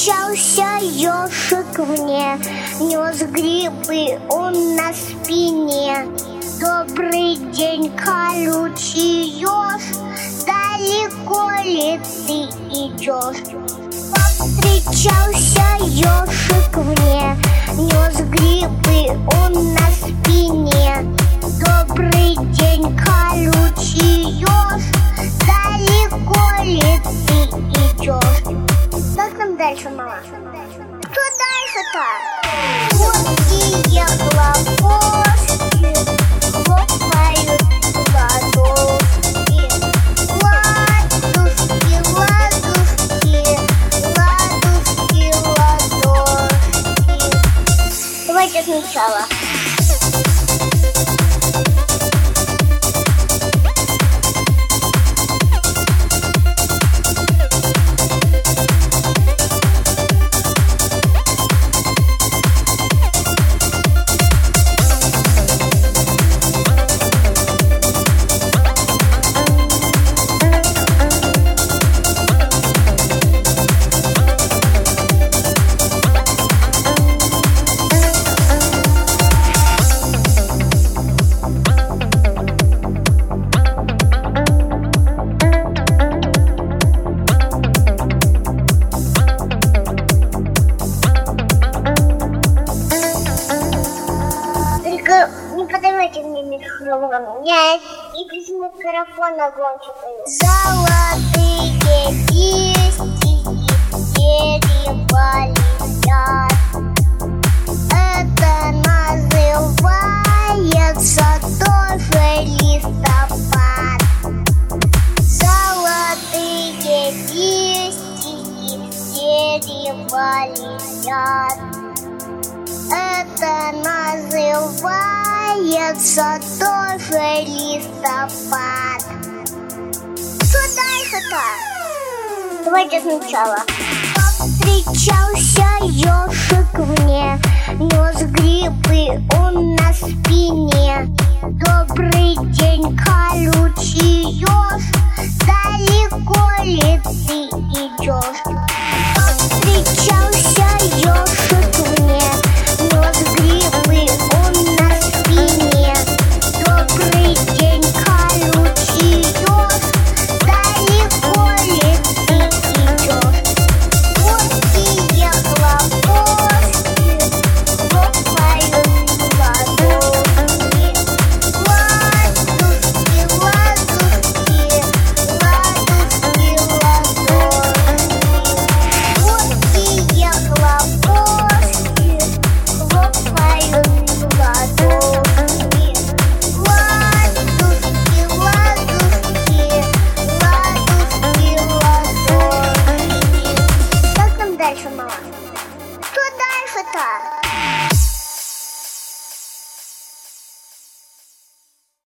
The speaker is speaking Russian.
Повстречался ежик мне, нес грибы он на спине. Добрый день, колючий еж, далеко ли ты идешь? Повстречался ежик мне, нес грибы он на спине. Добрый день, колючий еж, далеко ли ты идешь? Как нам дальше, мама? Что дальше-то? Горькие хлопушки хлопают в ладошки. Ладушки, ладушки, ладушки, ладошки. Давайте сначала. Микрофон. Я и без микрофона громче пою. Золотые листики дерева летят. Это называется тоже листопад. Золотые листики дерева летят. Это называется тоже листопад. Что дальше-то? Давайте сначала. Повстречался ежик мне, нес грибы он на спине. Добрый день, колючий еж, далеко ли ты идешь? Что дальше-то?